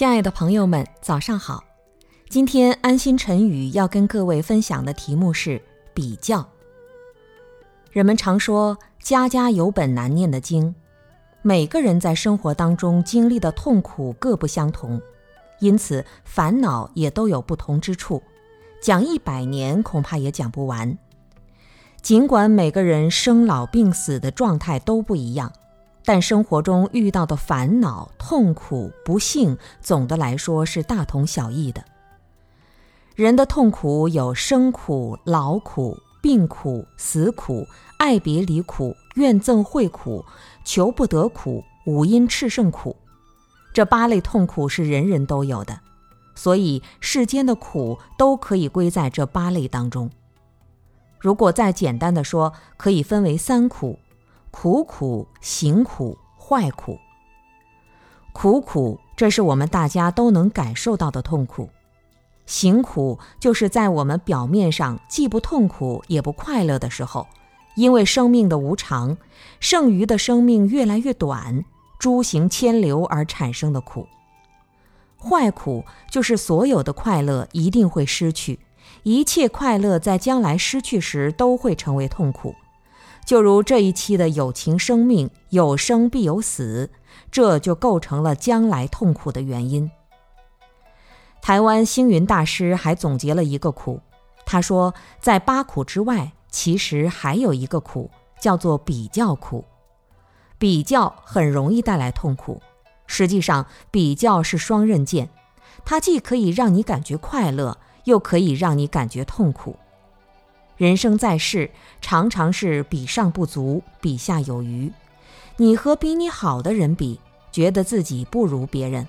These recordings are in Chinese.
亲爱的朋友们，早上好！今天安心晨语要跟各位分享的题目是比较。人们常说“家家有本难念的经”，每个人在生活当中经历的痛苦各不相同，因此烦恼也都有不同之处，讲一百年恐怕也讲不完。尽管每个人生老病死的状态都不一样。但生活中遇到的烦恼、痛苦、不幸，总的来说是大同小异的。人的痛苦有生苦、老苦、病苦、死苦、爱别离苦、怨憎会苦、求不得苦、五阴炽盛苦，这八类痛苦是人人都有的，所以世间的苦都可以归在这八类当中。如果再简单的说，可以分为三苦。苦苦、行苦、坏苦。苦苦，这是我们大家都能感受到的痛苦；行苦，就是在我们表面上既不痛苦也不快乐的时候，因为生命的无常，剩余的生命越来越短，诸行迁流而产生的苦。坏苦，就是所有的快乐一定会失去，一切快乐在将来失去时都会成为痛苦。就如这一期的有情生命，有生必有死，这就构成了将来痛苦的原因。台湾星云大师还总结了一个苦，他说，在八苦之外，其实还有一个苦，叫做比较苦。比较很容易带来痛苦，实际上，比较是双刃剑，它既可以让你感觉快乐，又可以让你感觉痛苦。人生在世，常常是比上不足，比下有余。你和比你好的人比，觉得自己不如别人，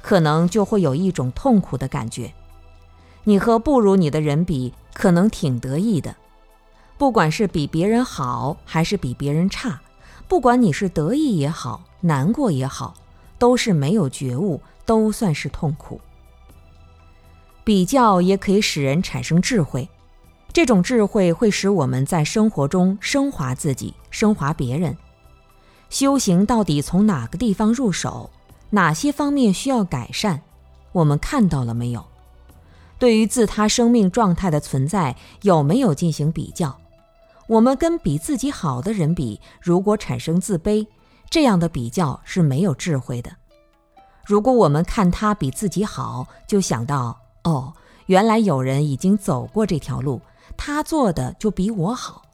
可能就会有一种痛苦的感觉；你和不如你的人比，可能挺得意的。不管是比别人好，还是比别人差，不管你是得意也好，难过也好，都是没有觉悟，都算是痛苦。比较也可以使人产生智慧。这种智慧会使我们在生活中升华自己，升华别人。修行到底从哪个地方入手？哪些方面需要改善？我们看到了没有？对于自他生命状态的存在，有没有进行比较？我们跟比自己好的人比，如果产生自卑，这样的比较是没有智慧的。如果我们看他比自己好，就想到哦，原来有人已经走过这条路。他做的就比我好，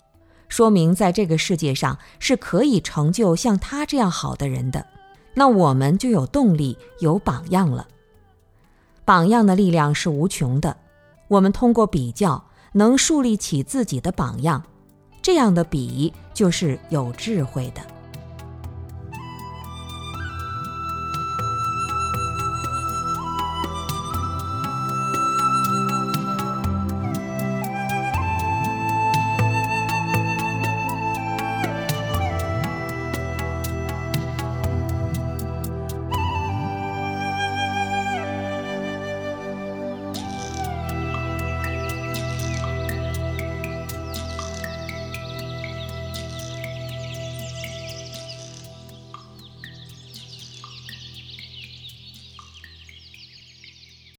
说明在这个世界上是可以成就像他这样好的人的，那我们就有动力、有榜样了。榜样的力量是无穷的，我们通过比较能树立起自己的榜样，这样的比就是有智慧的。